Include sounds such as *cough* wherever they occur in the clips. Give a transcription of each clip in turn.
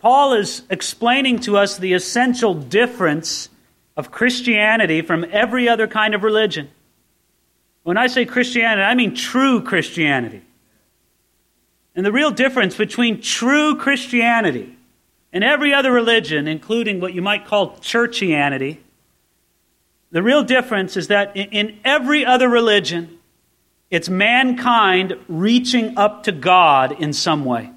Paul is explaining to us the essential difference of Christianity from every other kind of religion. When I say Christianity, I mean true Christianity. And the real difference between true Christianity and every other religion, including what you might call churchianity, the real difference is that in every other religion, it's mankind reaching up to God in some way.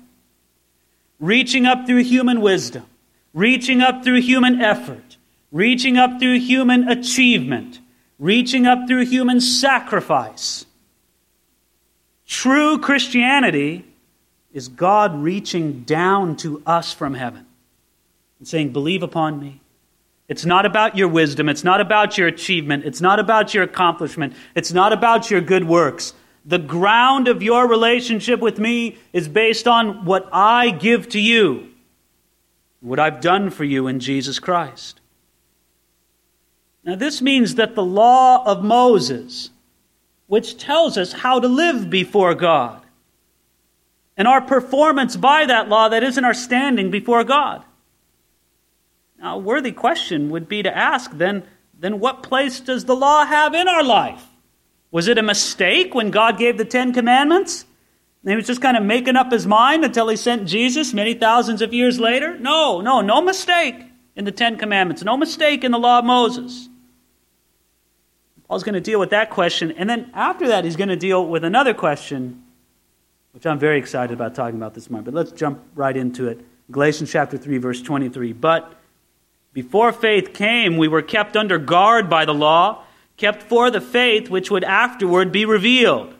Reaching up through human wisdom, reaching up through human effort, reaching up through human achievement, reaching up through human sacrifice. True Christianity is God reaching down to us from heaven and saying, Believe upon me. It's not about your wisdom. It's not about your achievement. It's not about your accomplishment. It's not about your good works. The ground of your relationship with me is based on what I give to you, what I've done for you in Jesus Christ. Now, this means that the law of Moses, which tells us how to live before God, and our performance by that law, that isn't our standing before God. Now, a worthy question would be to ask then, then what place does the law have in our life? Was it a mistake when God gave the Ten Commandments? And he was just kind of making up his mind until he sent Jesus many thousands of years later? No, no, no mistake in the Ten Commandments, no mistake in the law of Moses. Paul's going to deal with that question, and then after that, he's going to deal with another question which I'm very excited about talking about this morning. But let's jump right into it. Galatians chapter 3, verse 23. But before faith came, we were kept under guard by the law, kept for the faith which would afterward be revealed.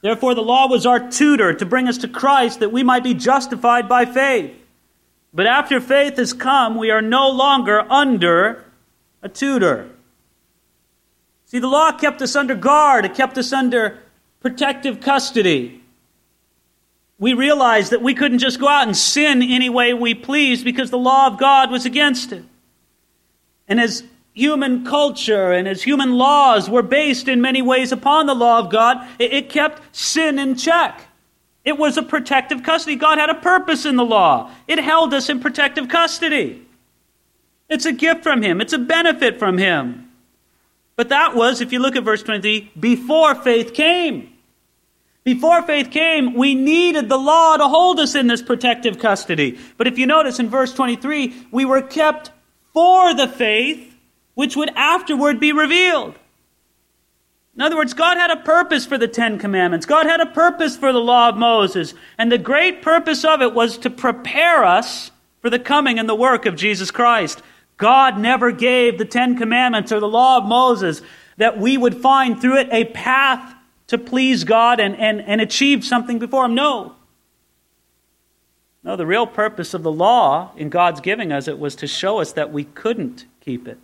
Therefore, the law was our tutor to bring us to Christ that we might be justified by faith. But after faith has come, we are no longer under a tutor. See, the law kept us under guard, it kept us under protective custody we realized that we couldn't just go out and sin any way we pleased because the law of God was against it. And as human culture and as human laws were based in many ways upon the law of God, it, it kept sin in check. It was a protective custody. God had a purpose in the law, it held us in protective custody. It's a gift from Him, it's a benefit from Him. But that was, if you look at verse 20, before faith came. Before faith came, we needed the law to hold us in this protective custody. But if you notice in verse 23, we were kept for the faith which would afterward be revealed. In other words, God had a purpose for the Ten Commandments. God had a purpose for the law of Moses. And the great purpose of it was to prepare us for the coming and the work of Jesus Christ. God never gave the Ten Commandments or the law of Moses that we would find through it a path to please God and, and, and achieve something before Him. No. No, the real purpose of the law in God's giving us it was to show us that we couldn't keep it.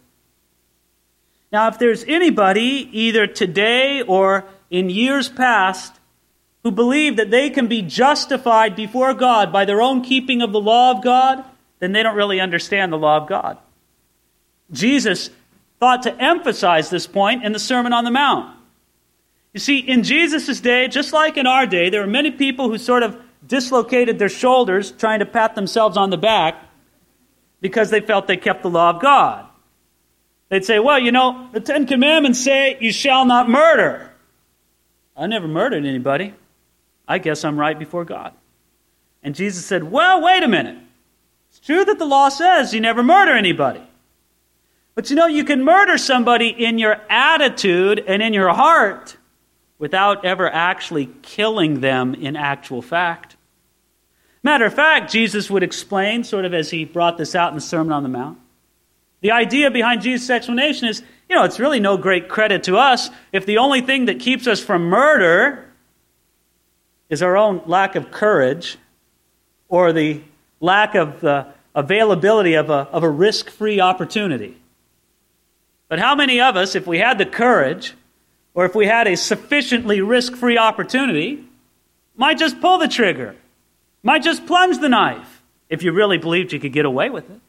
Now, if there's anybody, either today or in years past, who believe that they can be justified before God by their own keeping of the law of God, then they don't really understand the law of God. Jesus thought to emphasize this point in the Sermon on the Mount. You see, in Jesus' day, just like in our day, there were many people who sort of dislocated their shoulders trying to pat themselves on the back because they felt they kept the law of God. They'd say, well, you know, the Ten Commandments say you shall not murder. I never murdered anybody. I guess I'm right before God. And Jesus said, well, wait a minute. It's true that the law says you never murder anybody. But you know, you can murder somebody in your attitude and in your heart without ever actually killing them in actual fact. Matter of fact, Jesus would explain, sort of as he brought this out in the Sermon on the Mount. The idea behind Jesus' explanation is you know, it's really no great credit to us if the only thing that keeps us from murder is our own lack of courage or the lack of the availability of a, of a risk free opportunity. But how many of us, if we had the courage or if we had a sufficiently risk free opportunity, might just pull the trigger, might just plunge the knife if you really believed you could get away with it.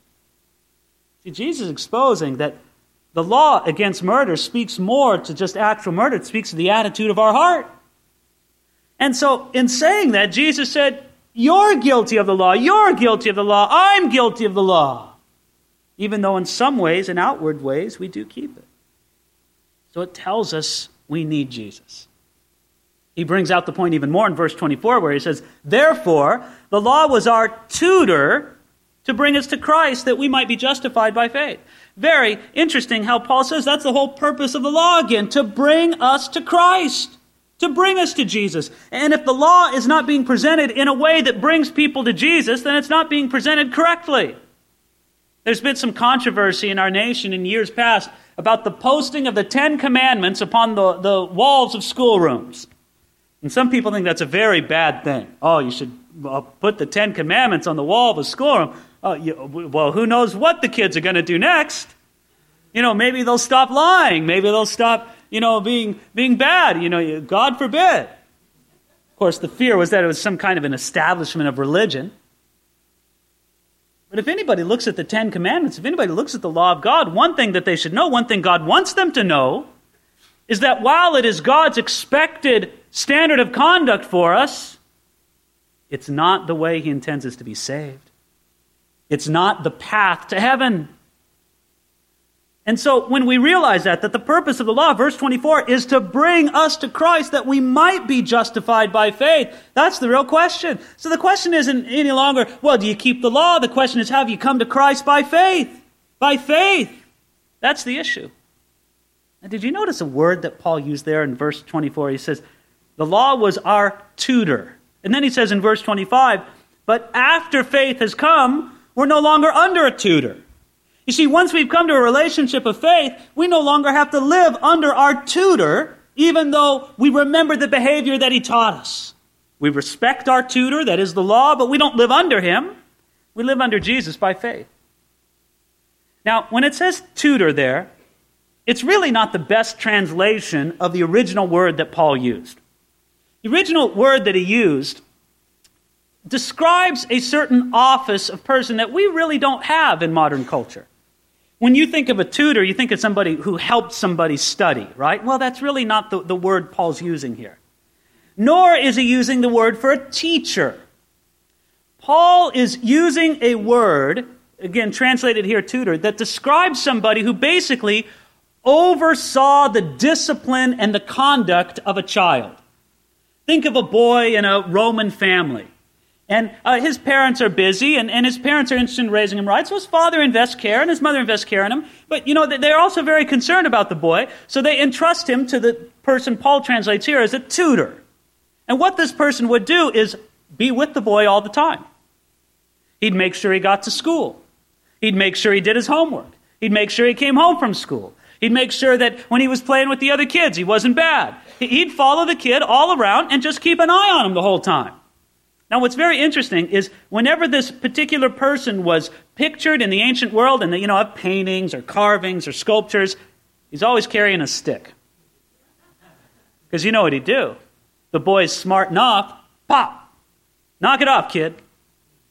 See, Jesus is exposing that the law against murder speaks more to just actual murder, it speaks to the attitude of our heart. And so, in saying that, Jesus said, You're guilty of the law. You're guilty of the law. I'm guilty of the law. Even though, in some ways, in outward ways, we do keep it. So it tells us we need Jesus. He brings out the point even more in verse 24, where he says, Therefore, the law was our tutor to bring us to Christ that we might be justified by faith. Very interesting how Paul says that's the whole purpose of the law again, to bring us to Christ, to bring us to Jesus. And if the law is not being presented in a way that brings people to Jesus, then it's not being presented correctly. There's been some controversy in our nation in years past about the posting of the Ten Commandments upon the, the walls of schoolrooms. And some people think that's a very bad thing. Oh, you should put the Ten Commandments on the wall of a schoolroom. Oh, you, well, who knows what the kids are going to do next? You know, maybe they'll stop lying. Maybe they'll stop, you know, being, being bad. You know, God forbid. Of course, the fear was that it was some kind of an establishment of religion. But if anybody looks at the Ten Commandments, if anybody looks at the law of God, one thing that they should know, one thing God wants them to know, is that while it is God's expected standard of conduct for us, it's not the way He intends us to be saved. It's not the path to heaven. And so when we realize that, that the purpose of the law, verse 24, is to bring us to Christ that we might be justified by faith, that's the real question. So the question isn't any longer, well, do you keep the law? The question is, have you come to Christ by faith? By faith. That's the issue. And did you notice a word that Paul used there in verse 24? He says, the law was our tutor. And then he says in verse 25, but after faith has come, we're no longer under a tutor. You see, once we've come to a relationship of faith, we no longer have to live under our tutor, even though we remember the behavior that he taught us. We respect our tutor, that is the law, but we don't live under him. We live under Jesus by faith. Now, when it says tutor there, it's really not the best translation of the original word that Paul used. The original word that he used describes a certain office of person that we really don't have in modern culture. When you think of a tutor, you think of somebody who helped somebody study, right? Well, that's really not the, the word Paul's using here. Nor is he using the word for a teacher. Paul is using a word, again, translated here, tutor, that describes somebody who basically oversaw the discipline and the conduct of a child. Think of a boy in a Roman family. And uh, his parents are busy, and, and his parents are interested in raising him right. So his father invests care, and his mother invests care in him. But, you know, they're also very concerned about the boy, so they entrust him to the person Paul translates here as a tutor. And what this person would do is be with the boy all the time. He'd make sure he got to school. He'd make sure he did his homework. He'd make sure he came home from school. He'd make sure that when he was playing with the other kids, he wasn't bad. He'd follow the kid all around and just keep an eye on him the whole time. Now, what's very interesting is whenever this particular person was pictured in the ancient world, and you know, have paintings or carvings or sculptures, he's always carrying a stick. Because you know what he'd do. The boy's smart enough, pop, knock it off, kid.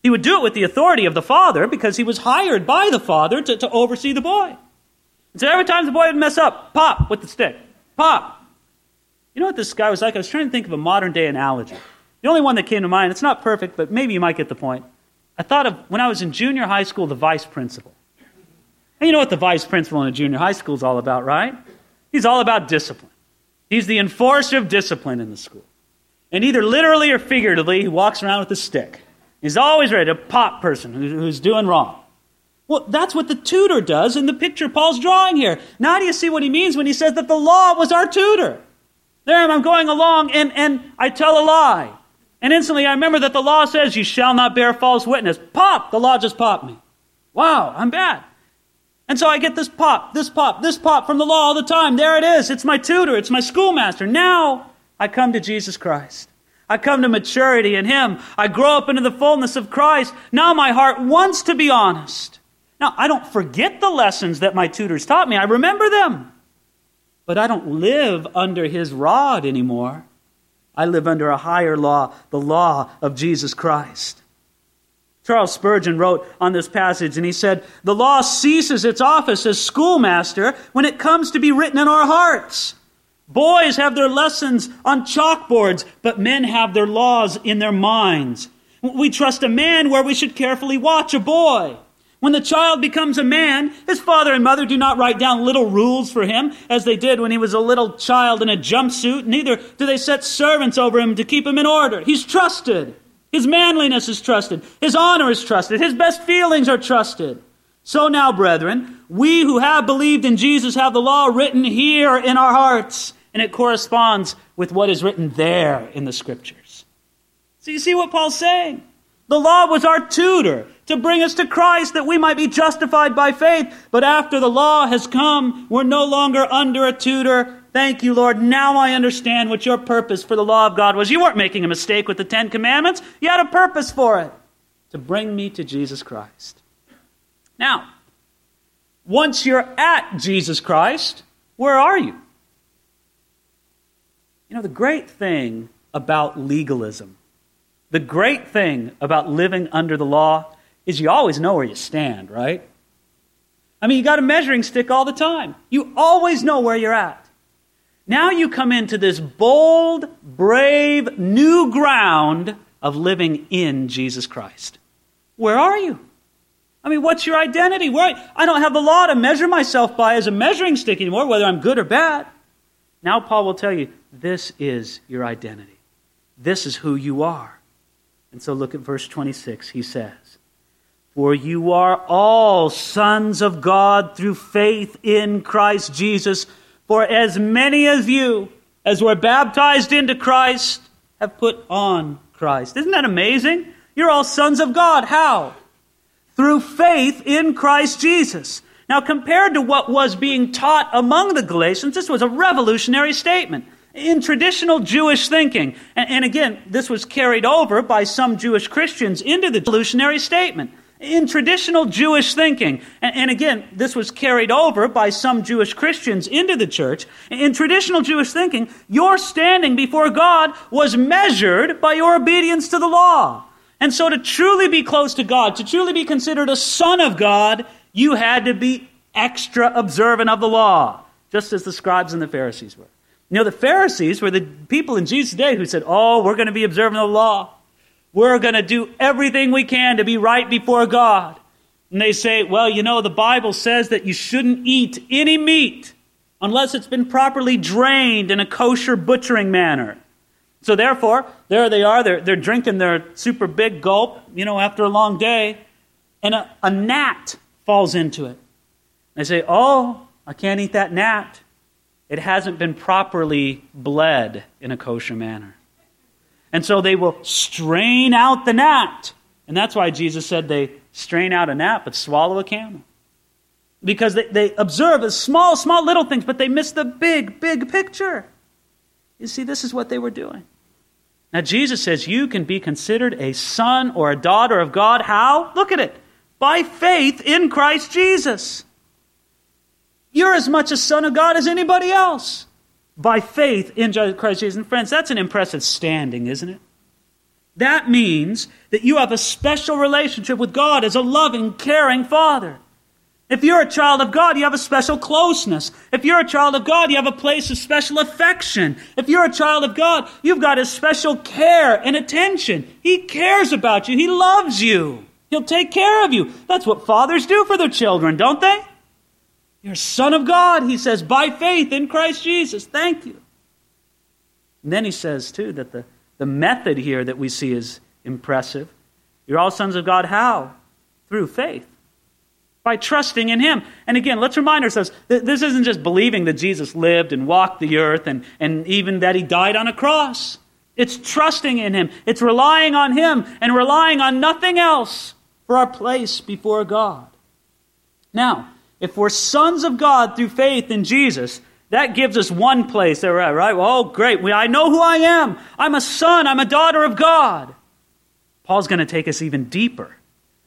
He would do it with the authority of the father because he was hired by the father to, to oversee the boy. And so every time the boy would mess up, pop with the stick, pop. You know what this guy was like? I was trying to think of a modern day analogy. The only one that came to mind, it's not perfect, but maybe you might get the point. I thought of when I was in junior high school, the vice principal. And you know what the vice principal in a junior high school is all about, right? He's all about discipline. He's the enforcer of discipline in the school. And either literally or figuratively, he walks around with a stick. He's always ready to pop person who's doing wrong. Well, that's what the tutor does in the picture Paul's drawing here. Now do you see what he means when he says that the law was our tutor? There I'm going along and, and I tell a lie. And instantly I remember that the law says, You shall not bear false witness. Pop! The law just popped me. Wow, I'm bad. And so I get this pop, this pop, this pop from the law all the time. There it is. It's my tutor, it's my schoolmaster. Now I come to Jesus Christ. I come to maturity in Him. I grow up into the fullness of Christ. Now my heart wants to be honest. Now, I don't forget the lessons that my tutors taught me, I remember them. But I don't live under His rod anymore. I live under a higher law, the law of Jesus Christ. Charles Spurgeon wrote on this passage, and he said, The law ceases its office as schoolmaster when it comes to be written in our hearts. Boys have their lessons on chalkboards, but men have their laws in their minds. We trust a man where we should carefully watch a boy. When the child becomes a man, his father and mother do not write down little rules for him as they did when he was a little child in a jumpsuit. Neither do they set servants over him to keep him in order. He's trusted. His manliness is trusted. His honor is trusted. His best feelings are trusted. So now, brethren, we who have believed in Jesus have the law written here in our hearts, and it corresponds with what is written there in the scriptures. So you see what Paul's saying? The law was our tutor to bring us to Christ that we might be justified by faith. But after the law has come, we're no longer under a tutor. Thank you, Lord. Now I understand what your purpose for the law of God was. You weren't making a mistake with the Ten Commandments, you had a purpose for it to bring me to Jesus Christ. Now, once you're at Jesus Christ, where are you? You know, the great thing about legalism, the great thing about living under the law, is you always know where you stand, right? I mean, you got a measuring stick all the time. You always know where you're at. Now you come into this bold, brave, new ground of living in Jesus Christ. Where are you? I mean, what's your identity? Where, I don't have the law to measure myself by as a measuring stick anymore, whether I'm good or bad. Now, Paul will tell you this is your identity. This is who you are. And so look at verse 26. He says, For you are all sons of God through faith in Christ Jesus. For as many of you as were baptized into Christ have put on Christ. Isn't that amazing? You're all sons of God. How? through faith in Christ Jesus. Now, compared to what was being taught among the Galatians, this was a revolutionary statement in traditional Jewish thinking. And, again, this was carried over by some Jewish Christians into the revolutionary statement. In traditional Jewish thinking, and, again, this was carried over by some Jewish Christians into the church. In traditional Jewish thinking, your standing before God was measured by your obedience to the law. And so, to truly be close to God, to truly be considered a son of God, you had to be extra observant of the law, just as the scribes and the Pharisees were. You know, the Pharisees were the people in Jesus' day who said, Oh, we're going to be observant of the law. We're going to do everything we can to be right before God. And they say, Well, you know, the Bible says that you shouldn't eat any meat unless it's been properly drained in a kosher butchering manner. So therefore, there they are. They're, they're drinking their super big gulp, you know, after a long day, and a, a gnat falls into it. They say, Oh, I can't eat that gnat. It hasn't been properly bled in a kosher manner. And so they will strain out the gnat. And that's why Jesus said they strain out a gnat but swallow a camel. Because they, they observe the small, small little things, but they miss the big, big picture. You see, this is what they were doing. Now, Jesus says you can be considered a son or a daughter of God. How? Look at it. By faith in Christ Jesus. You're as much a son of God as anybody else. By faith in Christ Jesus. And friends, that's an impressive standing, isn't it? That means that you have a special relationship with God as a loving, caring Father. If you're a child of God, you have a special closeness. If you're a child of God, you have a place of special affection. If you're a child of God, you've got a special care and attention. He cares about you. He loves you. He'll take care of you. That's what fathers do for their children, don't they? You're son of God, he says, by faith in Christ Jesus. Thank you. And then he says, too, that the, the method here that we see is impressive. You're all sons of God. How? Through faith by trusting in Him. And again, let's remind ourselves that this isn't just believing that Jesus lived and walked the earth and, and even that He died on a cross. It's trusting in Him, it's relying on Him and relying on nothing else for our place before God. Now, if we're sons of God through faith in Jesus, that gives us one place that we're at, right? Well, oh, great. We, I know who I am. I'm a son. I'm a daughter of God. Paul's going to take us even deeper.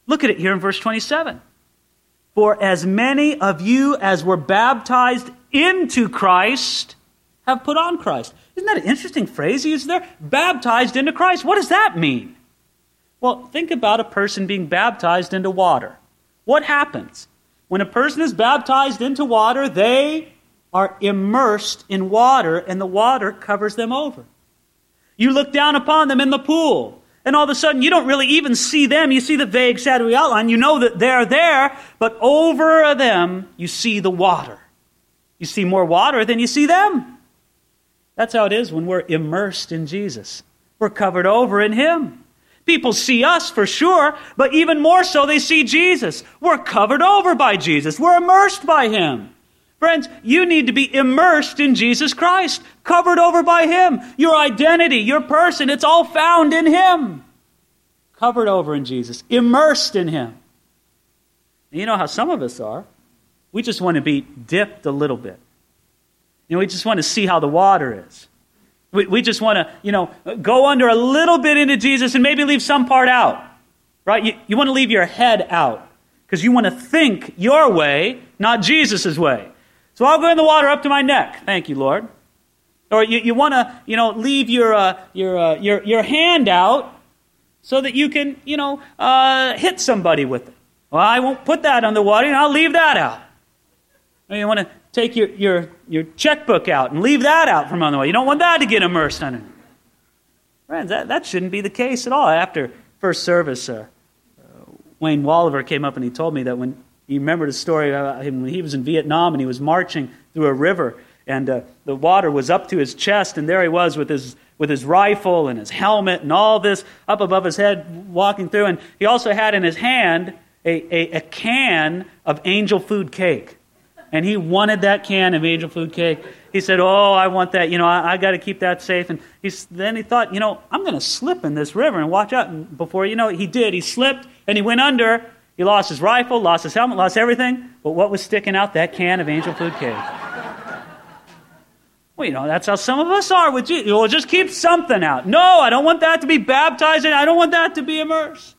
Look at it here in verse 27. For as many of you as were baptized into Christ have put on Christ. Isn't that an interesting phrase he used there? Baptized into Christ. What does that mean? Well, think about a person being baptized into water. What happens? When a person is baptized into water, they are immersed in water, and the water covers them over. You look down upon them in the pool, and all of a sudden you don't really even see them. You see the vague, shadowy outline. You know that they're there, but over them you see the water. You see more water than you see them. That's how it is when we're immersed in Jesus. We're covered over in Him. People see us for sure, but even more so, they see Jesus. We're covered over by Jesus. We're immersed by Him. Friends, you need to be immersed in Jesus Christ, covered over by Him. Your identity, your person, it's all found in Him. Covered over in Jesus, immersed in Him. And you know how some of us are. We just want to be dipped a little bit. You know, we just want to see how the water is. We, we just want to, you know, go under a little bit into Jesus and maybe leave some part out. Right? You, you want to leave your head out because you want to think your way, not Jesus' way. So I'll go in the water up to my neck. Thank you, Lord. Or you, you want to, you know, leave your, uh, your, uh, your, your hand out so that you can, you know, uh, hit somebody with it. Well, I won't put that on the water, and I'll leave that out. You want to take your, your, your checkbook out and leave that out from on the way. You don't want that to get immersed under. Friends, that, that shouldn't be the case at all. After first service, uh, uh, Wayne Walliver came up and he told me that when he remembered a story about him when he was in Vietnam and he was marching through a river and uh, the water was up to his chest and there he was with his with his rifle and his helmet and all this up above his head walking through and he also had in his hand a, a, a can of angel food cake and he wanted that can of angel food cake. He said, "Oh, I want that. You know, I, I got to keep that safe." And he, then he thought, "You know, I'm going to slip in this river and watch out." And before you know it, he did. He slipped and he went under. He lost his rifle, lost his helmet, lost everything. But what was sticking out? That can of angel food cake. Well, you know, that's how some of us are with Jesus. We'll just keep something out. No, I don't want that to be baptized in. I don't want that to be immersed.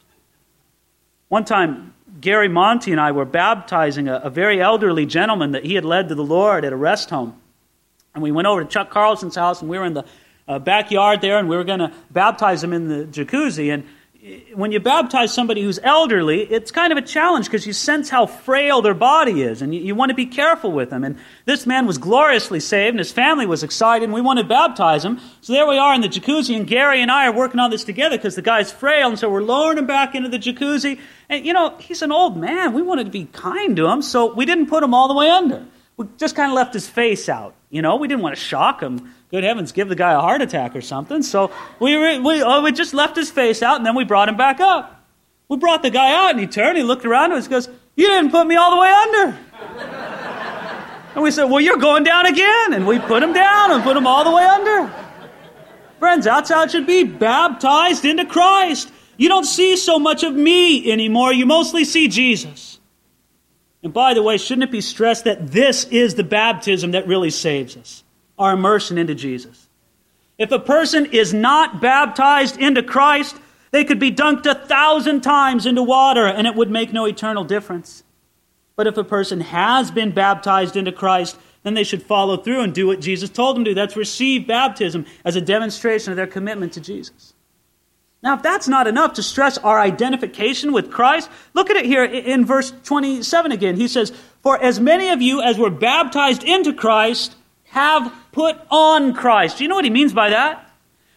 One time, Gary Monty and I were baptizing a, a, very elderly gentleman that he had led to the Lord at a rest home. And we went over to Chuck Carlson's house, and we were in the uh, backyard there, and we were going to baptize him in the jacuzzi. And when you baptize somebody who's elderly, it's kind of a challenge because you sense how frail their body is, and you, you, want to be careful with them. And this man was gloriously saved, and his family was excited, and we wanted to baptize him. So there we are in the jacuzzi, and Gary and I are working on this together because the guy's frail, and so we're lowering him back into the jacuzzi. And you know, he's an old man. We wanted to be kind to him, so we didn't put him all the way under. We just kind of left his face out. You know, we didn't want to shock him good heavens, give the guy a heart attack or something. So we, we, oh, we just left his face out and then we brought him back up. We brought the guy out and he turned, he looked around and he goes, You didn't put me all the way under. *laughs* and we said, Well, you're going down again. And we put him down and put him all the way under. Friends, that's how it should be baptized into Christ. You don't see so much of me anymore, you mostly see Jesus. And by the way, shouldn't it be stressed that this is the baptism that really saves us? Our immersion into Jesus. If a person is not baptized into Christ, they could be dunked a thousand times into water and it would make no eternal difference. But if a person has been baptized into Christ, then they should follow through and do what Jesus told them to do. That's receive baptism as a demonstration of their commitment to Jesus. Now, if that's not enough to stress our identification with Christ, look at it here in verse 27 again. He says, For as many of you as were baptized into Christ have put on Christ. Do you know what he means by that?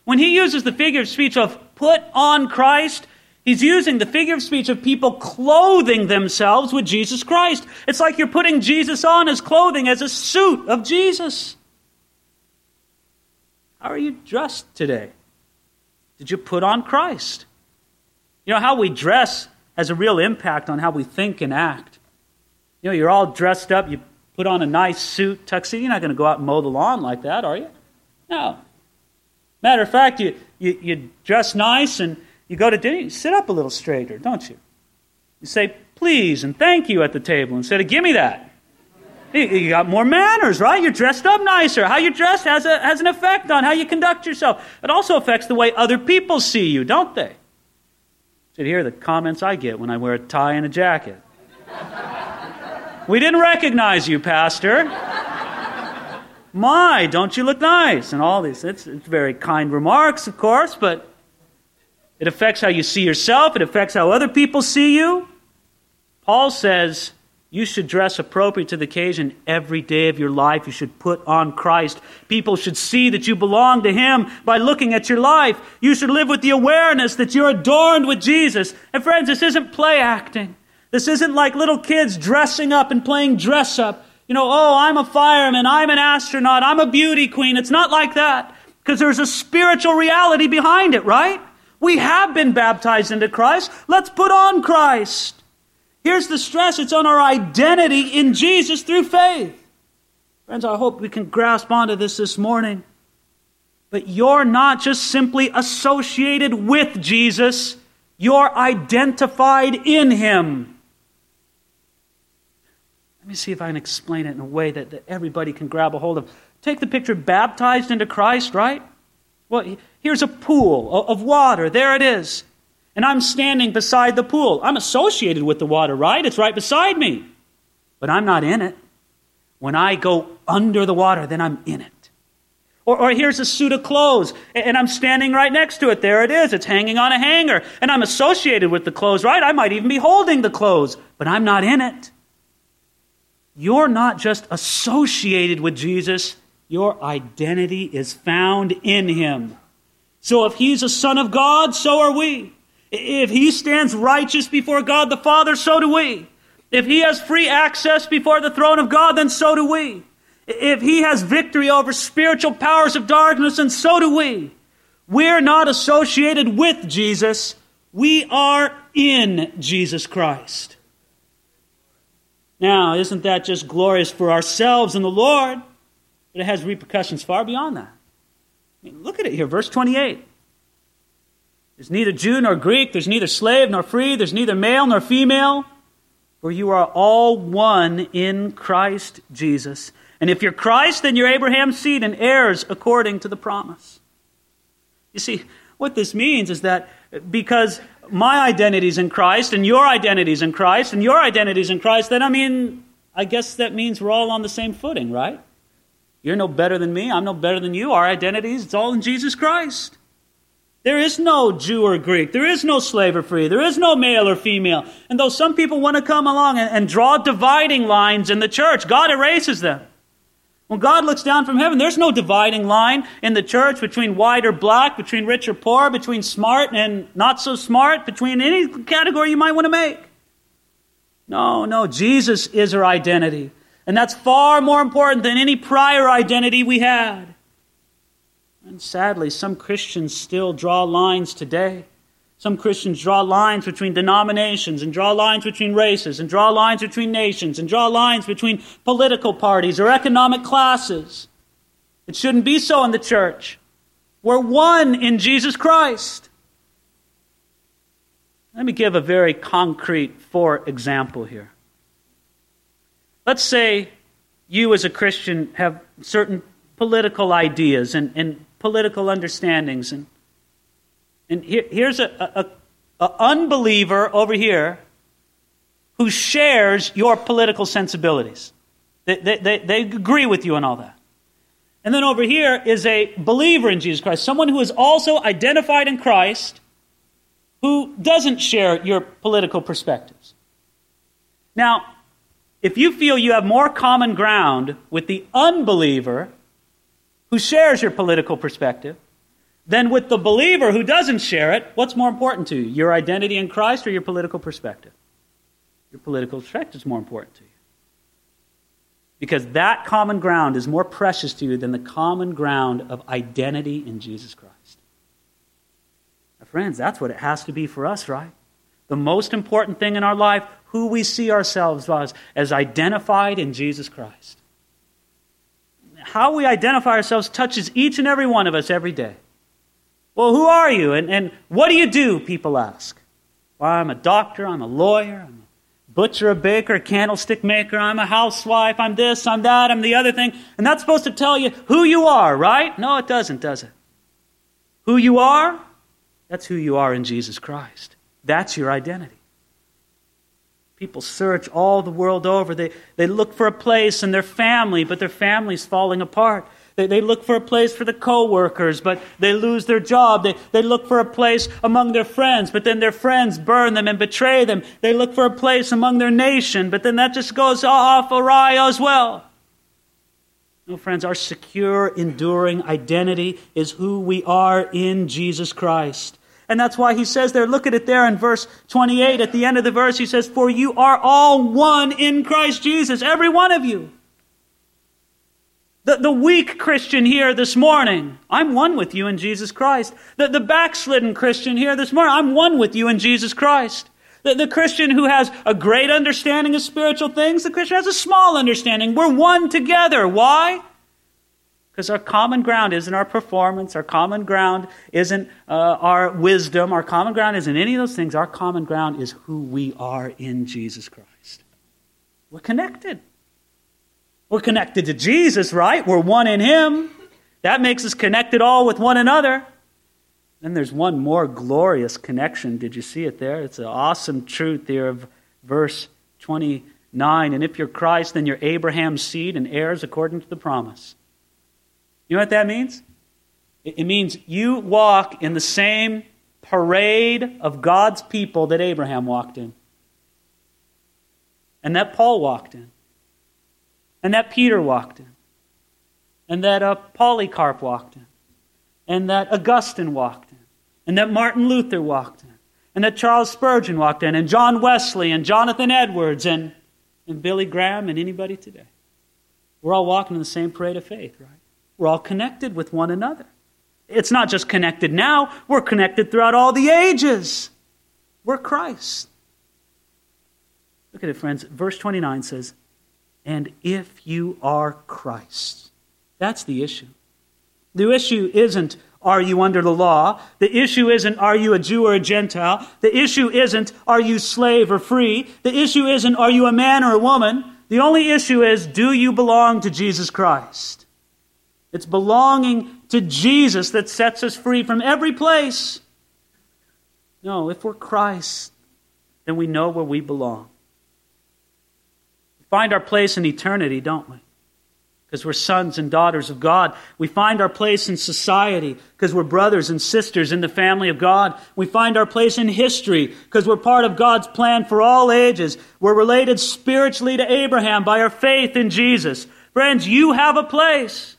When he uses the figure of speech of put on Christ, he's using the figure of speech of people clothing themselves with Jesus Christ. It's like you're putting Jesus on as clothing, as a suit of Jesus. How are you dressed today? Did you put on Christ? You know, how we dress has a real impact on how we think and act. You know, you're all dressed up, you put on a nice suit, tuxedo. You're not going to go out and mow the lawn like that, are you? No. Matter of fact, you, you, you dress nice and you go to dinner, you sit up a little straighter, don't you? You say please and thank you at the table instead of give me that. You got more manners, right? You're dressed up nicer. How you dress has, a, has an effect on how you conduct yourself. It also affects the way other people see you, don't they? You should hear the comments I get when I wear a tie and a jacket. We didn't recognize you, Pastor. My, don't you look nice? And all these. It's, it's very kind remarks, of course, but it affects how you see yourself, it affects how other people see you. Paul says, You should dress appropriate to the occasion every day of your life. You should put on Christ. People should see that you belong to Him by looking at your life. You should live with the awareness that you're adorned with Jesus. And friends, this isn't play acting. This isn't like little kids dressing up and playing dress up. You know, oh, I'm a fireman, I'm an astronaut, I'm a beauty queen. It's not like that because there's a spiritual reality behind it, right? We have been baptized into Christ. Let's put on Christ. Here's the stress it's on our identity in Jesus through faith. Friends, I hope we can grasp onto this this morning. But you're not just simply associated with Jesus, you're identified in Him. Let me see if I can explain it in a way that, that everybody can grab a hold of. Take the picture baptized into Christ, right? Well, here's a pool of water. There it is and I'm standing beside the pool. I'm associated with the water, right? It's right beside me. But I'm not in it. When I go under the water, then I'm in it. Or, or, here's a suit of clothes, and I'm standing right next to it. There it is. It's hanging on a hanger. And I'm associated with the clothes, right? I might even be holding the clothes, but I'm not in it. You're not just associated with Jesus, your identity is found in Him. So if He's a Son of God, so are we. If he stands righteous before God the Father, so do we. If he has free access before the throne of God, then so do we. If he has victory over spiritual powers of darkness, then so do we. We're not associated with Jesus, we are in Jesus Christ. Now, isn't that just glorious for ourselves and the Lord? But it has repercussions far beyond that. I mean, look at it here, verse 28. There's neither Jew nor Greek, there's neither slave nor free, there's neither male nor female, for you are all one in Christ Jesus. And if you're Christ, then you're Abraham's seed and heirs according to the promise. You see, what this means is that because my identity is in Christ and your identity is in Christ and your identity is in Christ, then I mean, I guess that means we're all on the same footing, right? You're no better than me, I'm no better than you. Our identities, it's all in Jesus Christ. There is no Jew or Greek. There is no slave or free. There is no male or female. And though some people want to come along and, and, draw dividing lines in the church, God erases them. When God looks down from heaven, there's no dividing line in the church between white or black, between rich or poor, between smart and not so smart, between any category you might want to make. No, no, Jesus is our identity. And that's far more important than any prior identity we had. And sadly, some Christians still draw lines today. Some Christians draw lines between denominations and draw lines between races and draw lines between nations and draw lines between political parties or economic classes. It shouldn't be so in the church. We're one in Jesus Christ. Let me give a very concrete for example here. Let's say you as a Christian have certain political ideas and, and political understandings. And, and here, here's a, a, a unbeliever over here who shares your political sensibilities. They, they, they, they agree with you on all that. And then over here is a believer in Jesus Christ, someone who is also identified in Christ, who doesn't share your political perspectives. Now, if you feel you have more common ground with the unbeliever who shares your political perspective, then with the believer who doesn't share it, what's more important to you? Your identity in Christ or your political perspective? Your political perspective is more important to you. Because that common ground is more precious to you than the common ground of identity in Jesus Christ. Now, friends, that's what it has to be for us, right? The most important thing in our life, who we see ourselves as, as identified in Jesus Christ how we identify ourselves touches each and every one of us every day. Well, who are you? And, and what do you do? People ask. Well, I'm a doctor, I'm a lawyer, I'm a butcher, a baker, a candlestick maker, I'm a housewife, I'm this, I'm that, I'm the other thing. And that's supposed to tell you who you are, right? No, it doesn't, does it? Who you are? That's who you are in Jesus Christ. That's your identity. People search all the world over. They, they look for a place and their family, but their family's falling apart. They, they look for a place for the coworkers, but they lose their job. They, they look for a place among their friends, but then their friends burn them and betray them. They look for a place among their nation, but then that just goes off awry as well. No, friends, our secure, enduring identity is who we are in Jesus Christ. And that's why he says there, look at it there in verse 28. At the end of the verse, he says, For you are all one in Christ Jesus, every one of you. The, the weak Christian here this morning, I'm one with you in Jesus Christ. The, the backslidden Christian here this morning, I'm one with you in Jesus Christ. The, the Christian who has a great understanding of spiritual things, the Christian has a small understanding. We're one together. Why? Because our common ground isn't our performance, our common ground isn't uh, our wisdom, our common ground isn't any of those things. Our common ground is who we are in Jesus Christ. We're connected. We're connected to Jesus, right? We're one in Him. That makes us connected all with one another. Then there's one more glorious connection. Did you see it there? It's an awesome truth here of verse 29. And if you're Christ, then you're Abraham's seed and heirs according to the promise. You know what that means? It means you walk in the same parade of God's people that Abraham walked in, and that Paul walked in, and that Peter walked in, and that uh, Polycarp walked in, and that Augustine walked in, and that Martin Luther walked in, and that Charles Spurgeon walked in, and John Wesley, and Jonathan Edwards, and, and Billy Graham, and anybody today. We're all walking in the same parade of faith, right? We're all connected with one another. It's not just connected now, we're connected throughout all the ages. We're Christ. Look at it, friends. Verse 29 says, And if you are Christ. That's the issue. The issue isn't, are you under the law? The issue isn't, are you a Jew or a Gentile? The issue isn't, are you slave or free? The issue isn't, are you a man or a woman? The only issue is, do you belong to Jesus Christ? It's belonging to Jesus that sets us free from every place. No, if we're Christ, then we know where we belong. Find our place in eternity, don't we? Because we're sons and daughters of God. We find our place in society because we're brothers and sisters in the family of God. We find our place in history because we're part of God's plan for all ages. We're related spiritually to Abraham by our faith in Jesus. Friends, you have a place.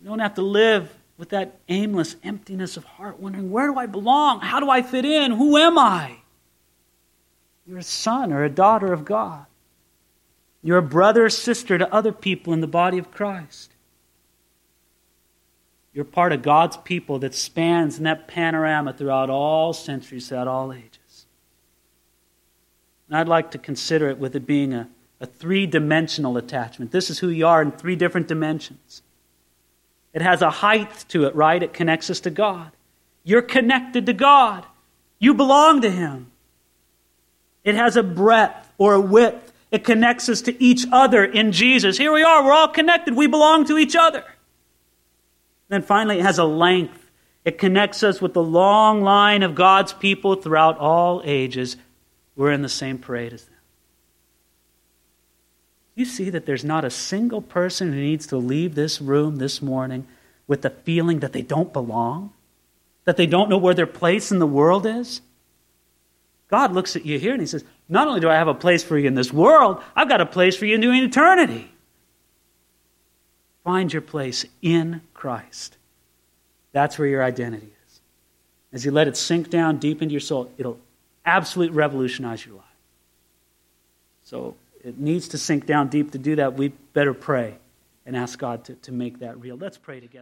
You don't have to live with that aimless emptiness of heart, wondering, where do I belong? How do I fit in? Who am I? You're a son or a daughter of God. You're a brother or sister to other people in the body of Christ. You're part of God's people that spans in that panorama throughout all centuries, throughout all ages. And I'd like to consider it with it being a, a three dimensional attachment. This is who you are in three different dimensions. It has a height to it, right? It connects us to God. You're connected to God. You belong to Him. It has a breadth or a width. It connects us to each other in Jesus. Here we are. We're all connected. We belong to each other. Then finally, it has a length. It connects us with the long line of God's people throughout all ages. We're in the same parade as them. You see that there's not a single person who needs to leave this room this morning with the feeling that they don't belong, that they don't know where their place in the world is. God looks at you here and He says, Not only do I have a place for you in this world, I've got a place for you in eternity. Find your place in Christ. That's where your identity is. As you let it sink down deep into your soul, it'll absolutely revolutionize your life. So, it needs to sink down deep to do that, we better pray and ask God to, to make that real. Let's pray together.